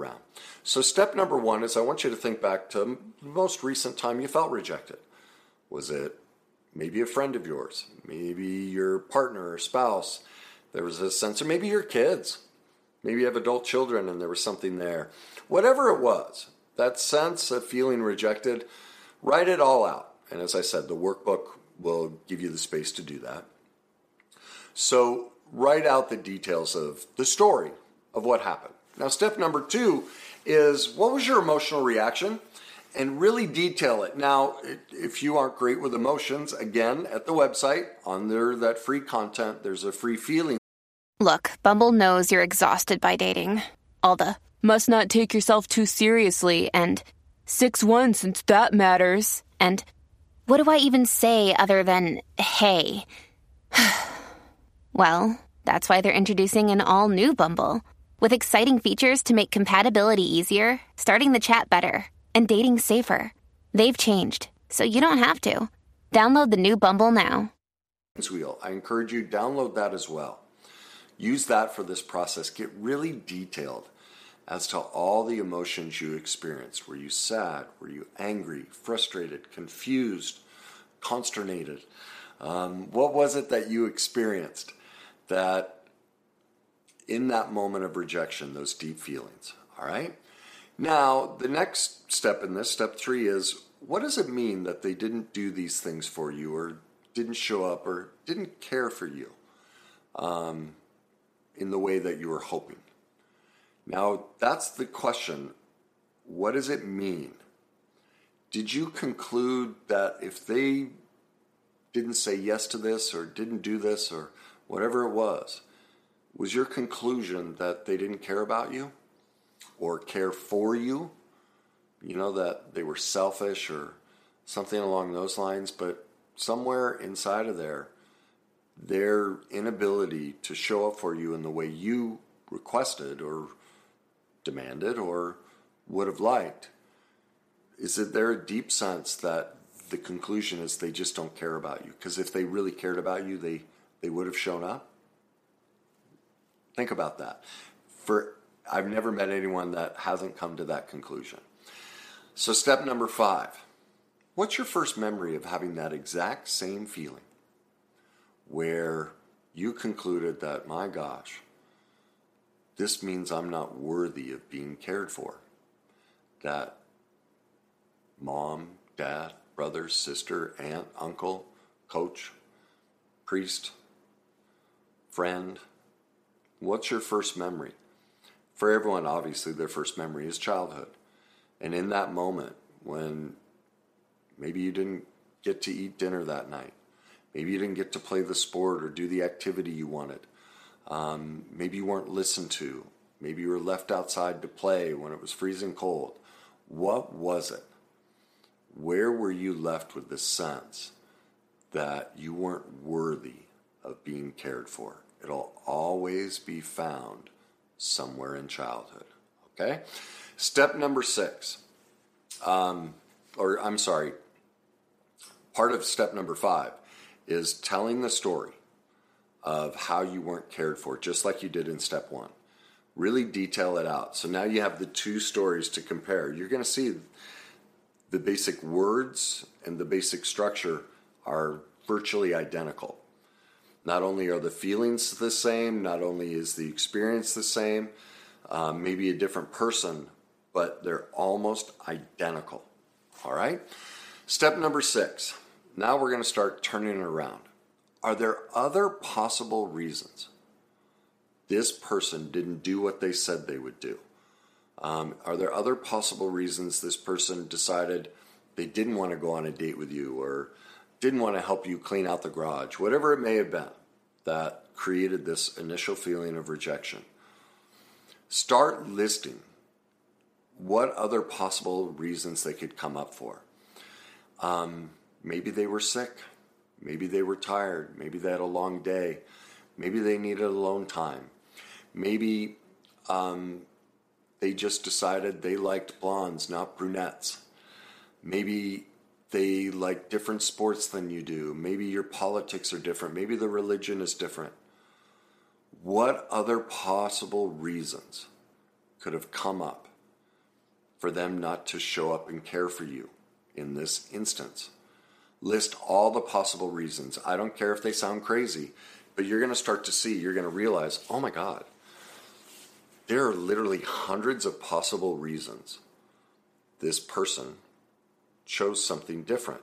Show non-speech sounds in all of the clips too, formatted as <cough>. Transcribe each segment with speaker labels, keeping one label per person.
Speaker 1: around. So, step number one is I want you to think back to the most recent time you felt rejected. Was it maybe a friend of yours, maybe your partner or spouse? There was a sense, or maybe your kids. Maybe you have adult children and there was something there. Whatever it was, that sense of feeling rejected, write it all out. And as I said, the workbook will give you the space to do that. So, write out the details of the story of what happened. Now, step number two is what was your emotional reaction? And really detail it. Now, if you aren't great with emotions, again, at the website, under that free content, there's a free feeling.
Speaker 2: Look, Bumble knows you're exhausted by dating. All the must not take yourself too seriously and 6 1 since that matters. And what do I even say other than hey? <sighs> well, that's why they're introducing an all new Bumble. With exciting features to make compatibility easier, starting the chat better, and dating safer. They've changed, so you don't have to. Download the new Bumble now.
Speaker 1: Wheel. I encourage you download that as well. Use that for this process. Get really detailed as to all the emotions you experienced. Were you sad? Were you angry, frustrated, confused, consternated? Um, what was it that you experienced that in that moment of rejection, those deep feelings. All right? Now, the next step in this, step three, is what does it mean that they didn't do these things for you or didn't show up or didn't care for you um, in the way that you were hoping? Now, that's the question. What does it mean? Did you conclude that if they didn't say yes to this or didn't do this or whatever it was, was your conclusion that they didn't care about you or care for you? You know, that they were selfish or something along those lines, but somewhere inside of there, their inability to show up for you in the way you requested or demanded or would have liked, is it there a deep sense that the conclusion is they just don't care about you? Because if they really cared about you, they, they would have shown up? Think about that. For I've never met anyone that hasn't come to that conclusion. So step number 5. What's your first memory of having that exact same feeling where you concluded that my gosh, this means I'm not worthy of being cared for? That mom, dad, brother, sister, aunt, uncle, coach, priest, friend, What's your first memory? For everyone, obviously, their first memory is childhood. And in that moment, when maybe you didn't get to eat dinner that night, maybe you didn't get to play the sport or do the activity you wanted, um, maybe you weren't listened to, maybe you were left outside to play when it was freezing cold. What was it? Where were you left with the sense that you weren't worthy of being cared for? It'll always be found somewhere in childhood. Okay? Step number six, um, or I'm sorry, part of step number five is telling the story of how you weren't cared for, just like you did in step one. Really detail it out. So now you have the two stories to compare. You're going to see the basic words and the basic structure are virtually identical. Not only are the feelings the same, not only is the experience the same, um, maybe a different person, but they're almost identical. All right? Step number six. Now we're going to start turning it around. Are there other possible reasons this person didn't do what they said they would do? Um, are there other possible reasons this person decided they didn't want to go on a date with you or didn't want to help you clean out the garage, whatever it may have been that created this initial feeling of rejection. Start listing what other possible reasons they could come up for. Um, maybe they were sick. Maybe they were tired. Maybe they had a long day. Maybe they needed alone time. Maybe um, they just decided they liked blondes, not brunettes. Maybe they like different sports than you do. Maybe your politics are different. Maybe the religion is different. What other possible reasons could have come up for them not to show up and care for you in this instance. List all the possible reasons. I don't care if they sound crazy, but you're going to start to see, you're going to realize, oh my God, there are literally hundreds of possible reasons this person chose something different.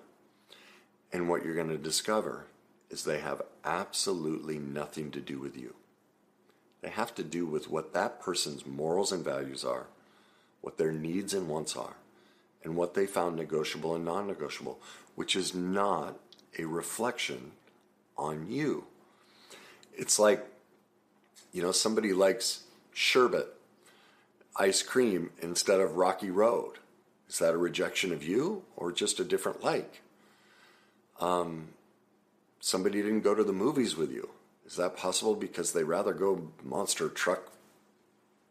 Speaker 1: And what you're going to discover is they have absolutely nothing to do with you. They have to do with what that person's morals and values are, what their needs and wants are, and what they found negotiable and non negotiable, which is not a reflection on you. It's like, you know, somebody likes sherbet, ice cream instead of rocky road. Is that a rejection of you or just a different like? Um, somebody didn't go to the movies with you. Is that possible because they rather go monster truck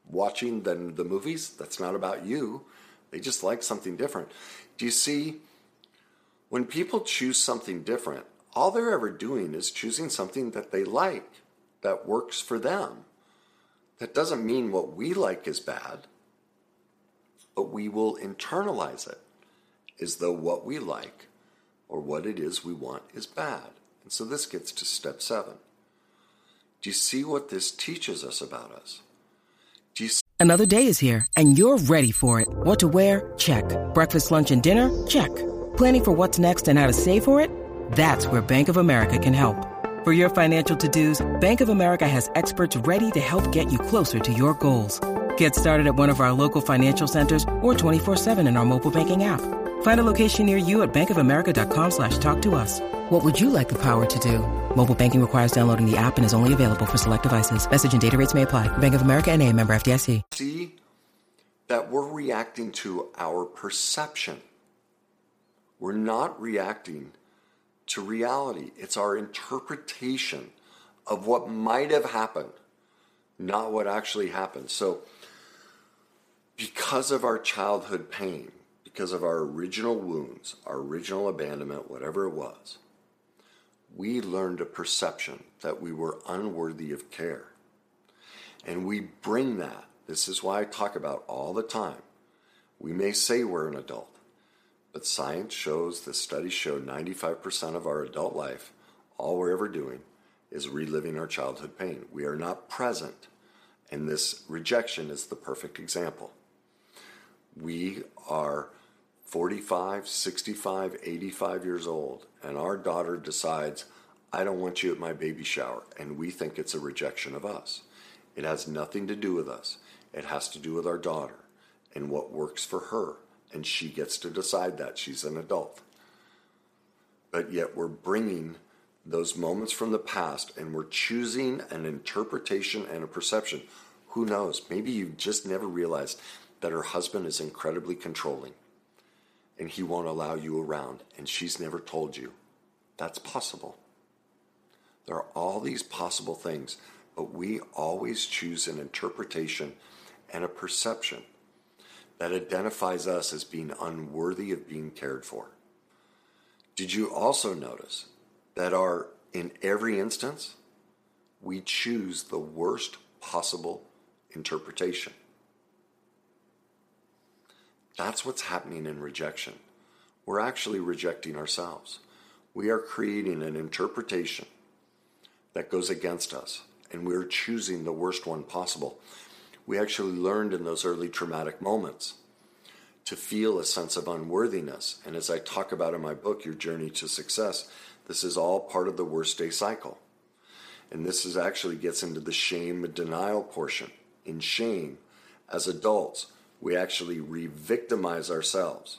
Speaker 1: watching than the movies? That's not about you. They just like something different. Do you see? When people choose something different, all they're ever doing is choosing something that they like, that works for them. That doesn't mean what we like is bad, but we will internalize it as though what we like or what it is we want is bad. And so this gets to step seven. Do you see what this teaches us about us?
Speaker 3: Do you see- Another day is here, and you're ready for it. What to wear? Check. Breakfast, lunch, and dinner? Check. Planning for what's next and how to save for it? That's where Bank of America can help. For your financial to-dos, Bank of America has experts ready to help get you closer to your goals. Get started at one of our local financial centers or 24-7 in our mobile banking app. Find a location near you at bankofamerica.com slash talk to us. What would you like the power to do? Mobile banking requires downloading the app and is only available for select devices. Message and data rates may apply. Bank of America and a member FDIC.
Speaker 1: See that we're reacting to our perception. We're not reacting to reality. It's our interpretation of what might have happened, not what actually happened. So because of our childhood pain, because of our original wounds, our original abandonment, whatever it was, we learned a perception that we were unworthy of care. And we bring that. This is why I talk about all the time. We may say we're an adult, but science shows, the studies show 95% of our adult life, all we're ever doing is reliving our childhood pain. We are not present. And this rejection is the perfect example. We are 45, 65, 85 years old, and our daughter decides, I don't want you at my baby shower, and we think it's a rejection of us. It has nothing to do with us, it has to do with our daughter and what works for her, and she gets to decide that. She's an adult. But yet we're bringing those moments from the past and we're choosing an interpretation and a perception. Who knows? Maybe you just never realized that her husband is incredibly controlling and he won't allow you around, and she's never told you. That's possible. There are all these possible things, but we always choose an interpretation and a perception that identifies us as being unworthy of being cared for. Did you also notice that our in every instance we choose the worst possible interpretation? That's what's happening in rejection. We're actually rejecting ourselves. We are creating an interpretation that goes against us, and we're choosing the worst one possible. We actually learned in those early traumatic moments to feel a sense of unworthiness. And as I talk about in my book, Your Journey to Success, this is all part of the worst day cycle. And this is actually gets into the shame and denial portion. In shame, as adults, we actually re victimize ourselves.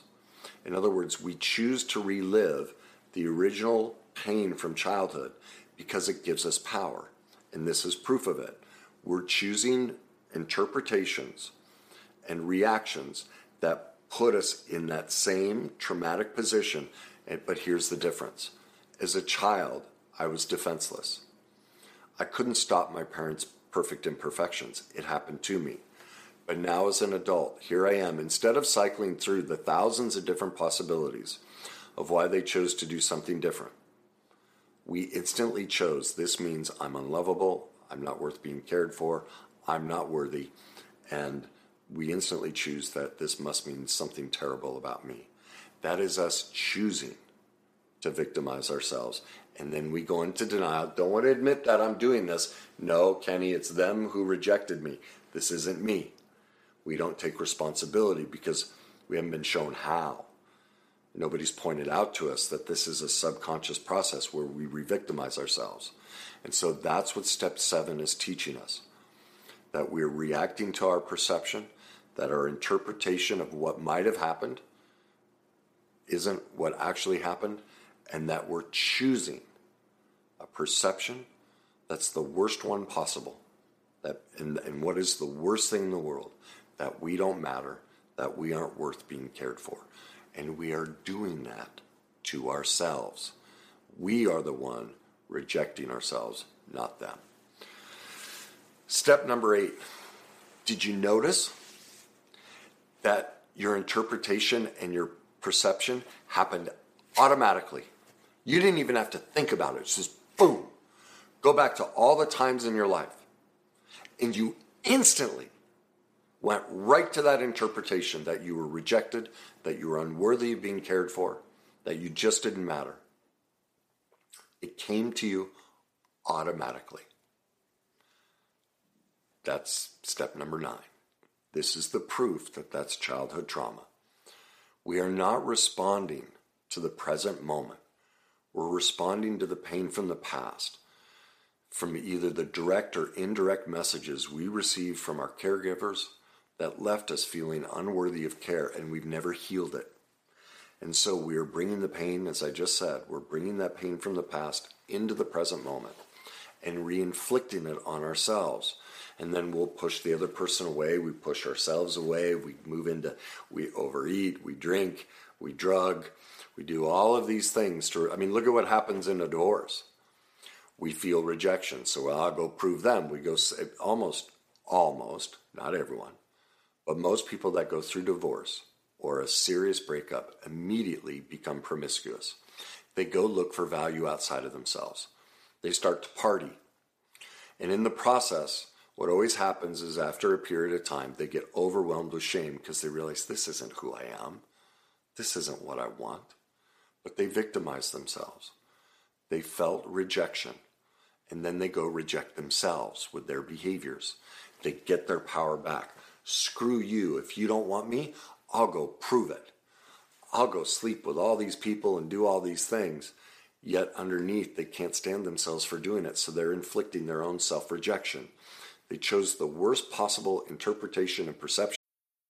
Speaker 1: In other words, we choose to relive the original pain from childhood because it gives us power. And this is proof of it. We're choosing interpretations and reactions that put us in that same traumatic position. But here's the difference as a child, I was defenseless. I couldn't stop my parents' perfect imperfections, it happened to me. But now, as an adult, here I am. Instead of cycling through the thousands of different possibilities of why they chose to do something different, we instantly chose this means I'm unlovable, I'm not worth being cared for, I'm not worthy, and we instantly choose that this must mean something terrible about me. That is us choosing to victimize ourselves. And then we go into denial. Don't want to admit that I'm doing this. No, Kenny, it's them who rejected me. This isn't me. We don't take responsibility because we haven't been shown how. Nobody's pointed out to us that this is a subconscious process where we re victimize ourselves. And so that's what step seven is teaching us that we're reacting to our perception, that our interpretation of what might have happened isn't what actually happened, and that we're choosing a perception that's the worst one possible. That and, and what is the worst thing in the world? That we don't matter, that we aren't worth being cared for. And we are doing that to ourselves. We are the one rejecting ourselves, not them. Step number eight. Did you notice that your interpretation and your perception happened automatically? You didn't even have to think about it. It's just boom. Go back to all the times in your life. And you instantly went right to that interpretation that you were rejected, that you were unworthy of being cared for, that you just didn't matter. It came to you automatically. That's step number nine. This is the proof that that's childhood trauma. We are not responding to the present moment. We're responding to the pain from the past, from either the direct or indirect messages we received from our caregivers that left us feeling unworthy of care and we've never healed it. And so we are bringing the pain, as I just said, we're bringing that pain from the past into the present moment and re-inflicting it on ourselves. And then we'll push the other person away. We push ourselves away. We move into, we overeat, we drink, we drug, we do all of these things to, I mean, look at what happens in a divorce. We feel rejection. So I'll go prove them. We go almost, almost, not everyone, but most people that go through divorce or a serious breakup immediately become promiscuous. They go look for value outside of themselves. They start to party. And in the process, what always happens is after a period of time, they get overwhelmed with shame because they realize this isn't who I am. This isn't what I want. But they victimize themselves. They felt rejection. And then they go reject themselves with their behaviors. They get their power back. Screw you. If you don't want me, I'll go prove it. I'll go sleep with all these people and do all these things. Yet underneath, they can't stand themselves for doing it, so they're inflicting their own self rejection. They chose the worst possible interpretation and perception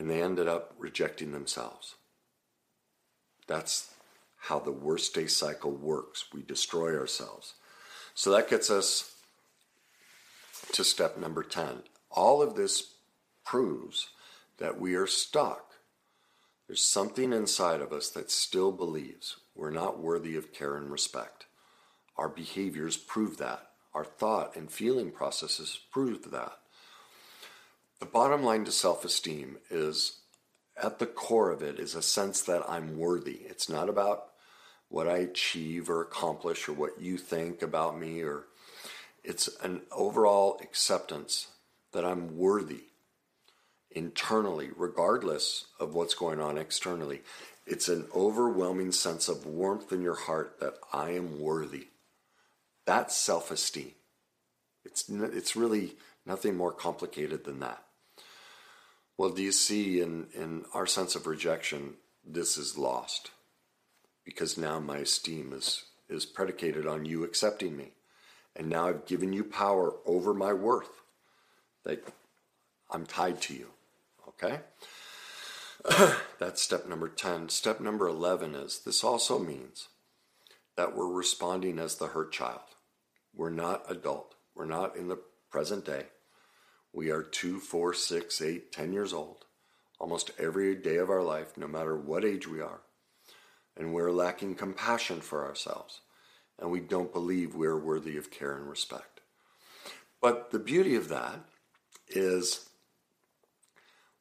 Speaker 1: and they ended up rejecting themselves. That's how the worst day cycle works. We destroy ourselves. So that gets us to step number 10. All of this proves that we are stuck. There's something inside of us that still believes we're not worthy of care and respect. Our behaviors prove that. Our thought and feeling processes prove that. The bottom line to self esteem is at the core of it is a sense that I'm worthy. It's not about what I achieve or accomplish or what you think about me or it's an overall acceptance that I'm worthy internally, regardless of what's going on externally. It's an overwhelming sense of warmth in your heart that I am worthy. That's self esteem. It's, it's really nothing more complicated than that. Well, do you see in, in our sense of rejection, this is lost? Because now my esteem is, is predicated on you accepting me. And now I've given you power over my worth. That I'm tied to you. Okay? <clears throat> That's step number 10. Step number 11 is this also means that we're responding as the hurt child. We're not adult. We're not in the present day. We are two, four, six, eight, ten years old, almost every day of our life, no matter what age we are. And we're lacking compassion for ourselves. And we don't believe we're worthy of care and respect. But the beauty of that is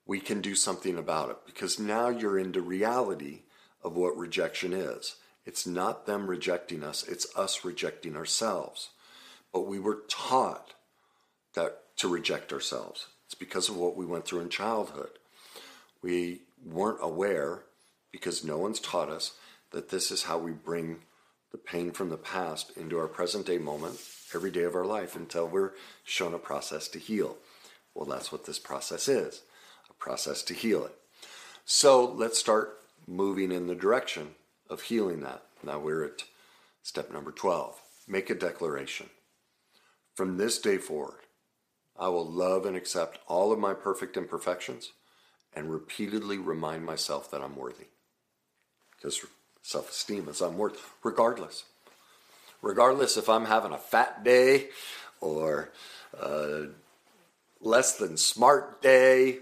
Speaker 1: we can do something about it because now you're into reality of what rejection is. It's not them rejecting us, it's us rejecting ourselves. But we were taught that to reject ourselves. It's because of what we went through in childhood. We weren't aware because no one's taught us that this is how we bring the pain from the past into our present day moment every day of our life until we're shown a process to heal. Well, that's what this process is a process to heal it. So let's start moving in the direction of healing that. Now we're at step number 12 make a declaration. From this day forward, I will love and accept all of my perfect imperfections and repeatedly remind myself that I'm worthy. Because self esteem is I'm worth, regardless. Regardless if I'm having a fat day or a less than smart day,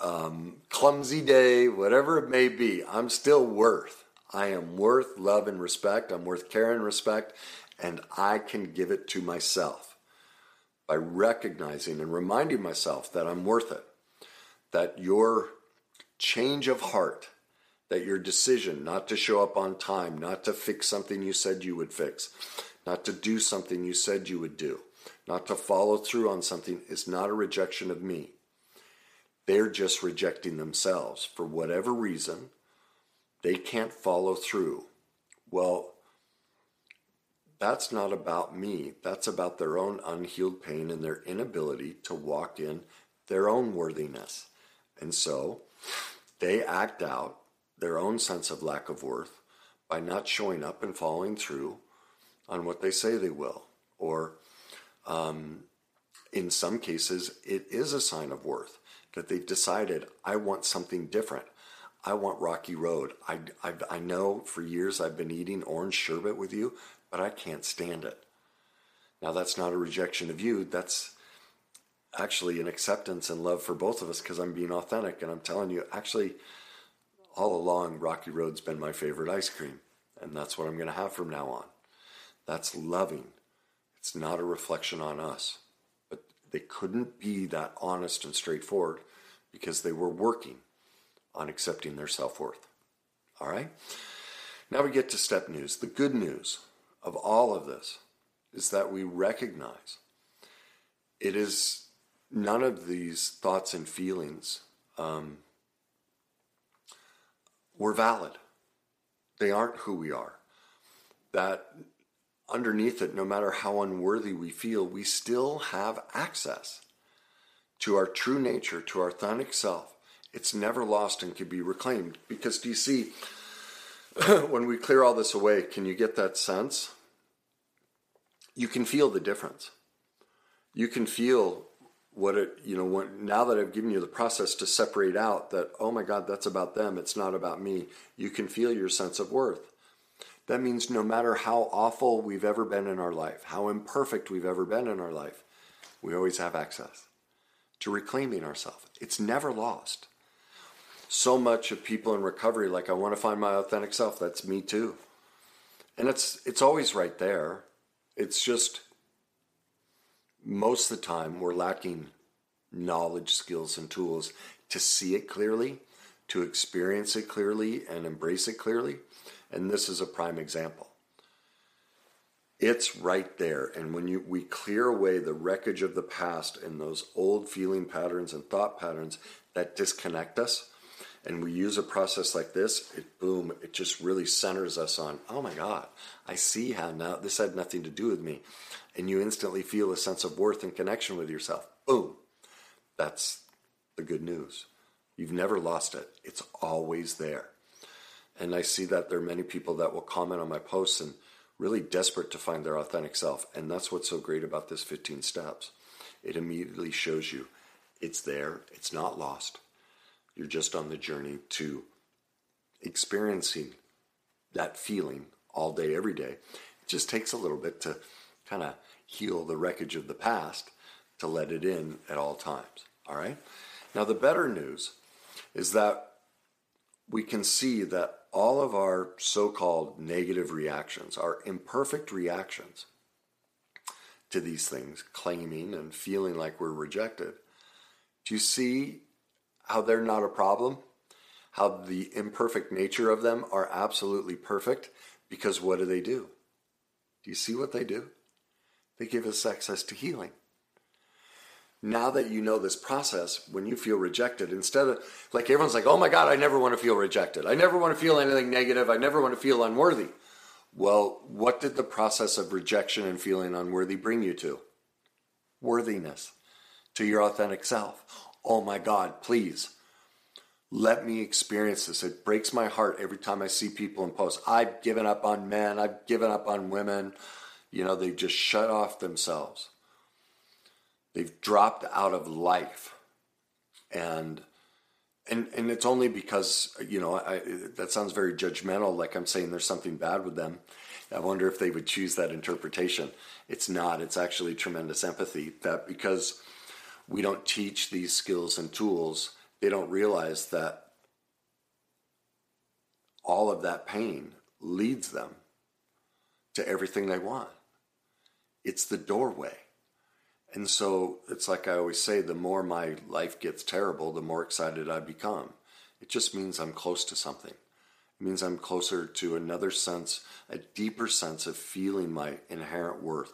Speaker 1: um, clumsy day, whatever it may be, I'm still worth. I am worth love and respect. I'm worth care and respect, and I can give it to myself by recognizing and reminding myself that I'm worth it. That your change of heart, that your decision not to show up on time, not to fix something you said you would fix, not to do something you said you would do, not to follow through on something is not a rejection of me. They're just rejecting themselves for whatever reason. They can't follow through. Well, that's not about me. That's about their own unhealed pain and their inability to walk in their own worthiness. And so they act out their own sense of lack of worth by not showing up and following through on what they say they will. Or um, in some cases, it is a sign of worth that they've decided, I want something different. I want Rocky Road. I, I, I know for years I've been eating orange sherbet with you, but I can't stand it. Now, that's not a rejection of you. That's actually an acceptance and love for both of us because I'm being authentic and I'm telling you, actually, all along, Rocky Road's been my favorite ice cream. And that's what I'm going to have from now on. That's loving. It's not a reflection on us. But they couldn't be that honest and straightforward because they were working on accepting their self worth. All right? Now we get to step news. The good news of all of this is that we recognize it is none of these thoughts and feelings um, were valid. They aren't who we are. That underneath it, no matter how unworthy we feel, we still have access to our true nature, to our authentic self. It's never lost and can be reclaimed. Because do you see, <coughs> when we clear all this away, can you get that sense? You can feel the difference. You can feel what it, you know, when, now that I've given you the process to separate out that, oh my God, that's about them, it's not about me, you can feel your sense of worth. That means no matter how awful we've ever been in our life, how imperfect we've ever been in our life, we always have access to reclaiming ourselves. It's never lost. So much of people in recovery, like I want to find my authentic self. That's me too. And it's it's always right there. It's just most of the time we're lacking knowledge, skills, and tools to see it clearly, to experience it clearly, and embrace it clearly. And this is a prime example. It's right there. And when you, we clear away the wreckage of the past and those old feeling patterns and thought patterns that disconnect us, and we use a process like this, it boom, it just really centers us on, oh my God, I see how now this had nothing to do with me. And you instantly feel a sense of worth and connection with yourself. Boom. That's the good news. You've never lost it, it's always there. And I see that there are many people that will comment on my posts and really desperate to find their authentic self. And that's what's so great about this 15 steps. It immediately shows you it's there, it's not lost. You're just on the journey to experiencing that feeling all day, every day. It just takes a little bit to kind of heal the wreckage of the past, to let it in at all times. All right? Now, the better news is that we can see that all of our so called negative reactions, our imperfect reactions to these things, claiming and feeling like we're rejected, do you see how they're not a problem? How the imperfect nature of them are absolutely perfect? Because what do they do? Do you see what they do? They give us access to healing. Now that you know this process, when you feel rejected, instead of like everyone's like, oh my God, I never want to feel rejected. I never want to feel anything negative. I never want to feel unworthy. Well, what did the process of rejection and feeling unworthy bring you to? Worthiness, to your authentic self. Oh my God, please let me experience this. It breaks my heart every time I see people in posts. I've given up on men, I've given up on women. You know, they just shut off themselves. They've dropped out of life. And and and it's only because you know I, that sounds very judgmental like i'm saying there's something bad with them i wonder if they would choose that interpretation it's not it's actually tremendous empathy that because we don't teach these skills and tools they don't realize that all of that pain leads them to everything they want it's the doorway and so it's like I always say the more my life gets terrible, the more excited I become. It just means I'm close to something. It means I'm closer to another sense, a deeper sense of feeling my inherent worth,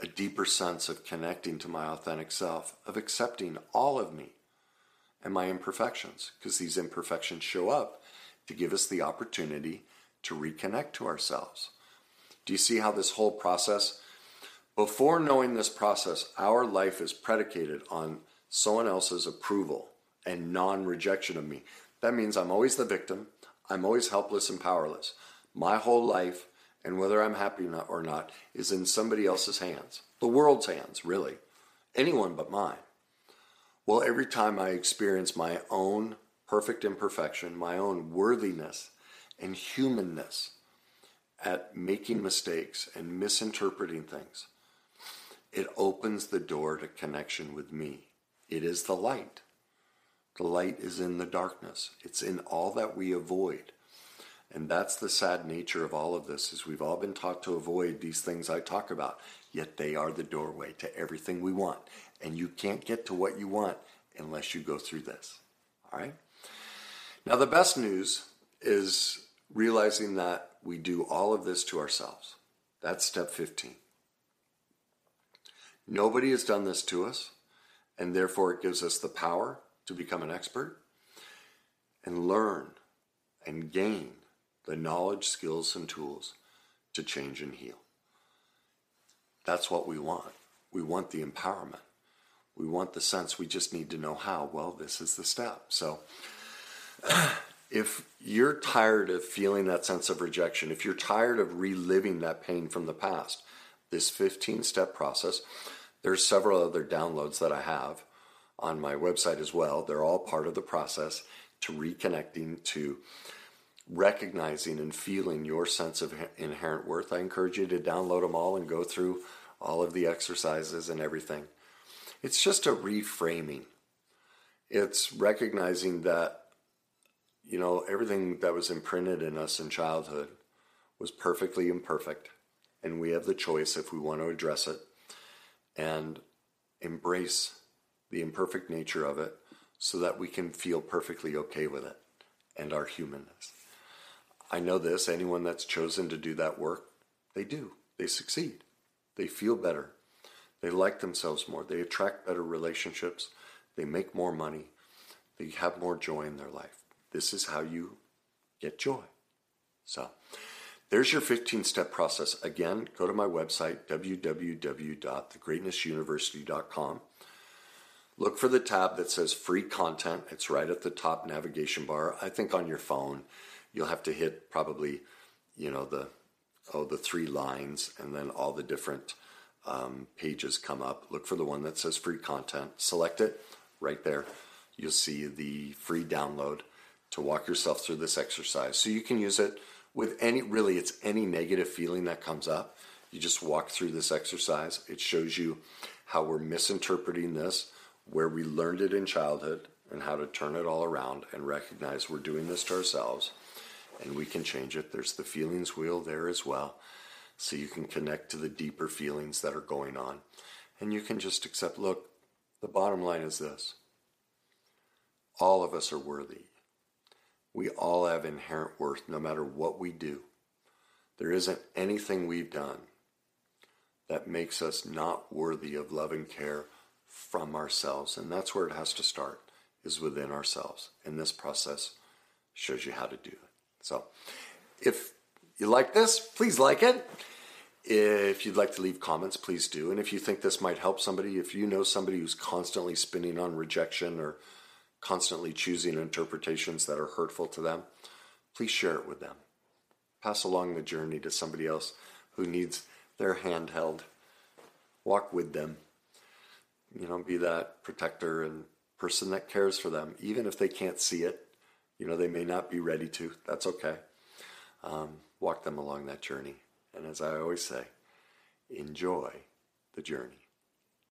Speaker 1: a deeper sense of connecting to my authentic self, of accepting all of me and my imperfections, because these imperfections show up to give us the opportunity to reconnect to ourselves. Do you see how this whole process? Before knowing this process, our life is predicated on someone else's approval and non rejection of me. That means I'm always the victim, I'm always helpless and powerless. My whole life, and whether I'm happy or not, is in somebody else's hands, the world's hands, really. Anyone but mine. Well, every time I experience my own perfect imperfection, my own worthiness and humanness at making mistakes and misinterpreting things, it opens the door to connection with me. It is the light. The light is in the darkness. It's in all that we avoid. And that's the sad nature of all of this is we've all been taught to avoid these things I talk about, yet they are the doorway to everything we want. And you can't get to what you want unless you go through this. All right? Now the best news is realizing that we do all of this to ourselves. That's step 15. Nobody has done this to us, and therefore it gives us the power to become an expert and learn and gain the knowledge, skills, and tools to change and heal. That's what we want. We want the empowerment. We want the sense we just need to know how. Well, this is the step. So, <clears throat> if you're tired of feeling that sense of rejection, if you're tired of reliving that pain from the past, this 15 step process there's several other downloads that I have on my website as well. They're all part of the process to reconnecting to recognizing and feeling your sense of inherent worth. I encourage you to download them all and go through all of the exercises and everything. It's just a reframing. It's recognizing that you know everything that was imprinted in us in childhood was perfectly imperfect and we have the choice if we want to address it and embrace the imperfect nature of it so that we can feel perfectly okay with it and our humanness. I know this anyone that's chosen to do that work, they do. They succeed. They feel better. They like themselves more. They attract better relationships. They make more money. They have more joy in their life. This is how you get joy. So, there's your 15 step process. Again, go to my website, www.thegreatnessuniversity.com. Look for the tab that says free content. It's right at the top navigation bar. I think on your phone, you'll have to hit probably, you know, the oh the three lines, and then all the different um, pages come up. Look for the one that says free content. Select it right there. You'll see the free download to walk yourself through this exercise. So you can use it with any really it's any negative feeling that comes up you just walk through this exercise it shows you how we're misinterpreting this, where we learned it in childhood, and how to turn it all around and recognize we're doing this to ourselves and we can change it. There's the feelings wheel there as well. So you can connect to the deeper feelings that are going on. And you can just accept look, the bottom line is this all of us are worthy. We all have inherent worth no matter what we do. There isn't anything we've done that makes us not worthy of love and care from ourselves. And that's where it has to start, is within ourselves. And this process shows you how to do it. So if you like this, please like it. If you'd like to leave comments, please do. And if you think this might help somebody, if you know somebody who's constantly spinning on rejection or constantly choosing interpretations that are hurtful to them, please share it with them. Pass along the journey to somebody else who needs their hand held. Walk with them. You know, be that protector and person that cares for them, even if they can't see it. You know, they may not be ready to. That's okay. Um, walk them along that journey. And as I always say, enjoy the journey.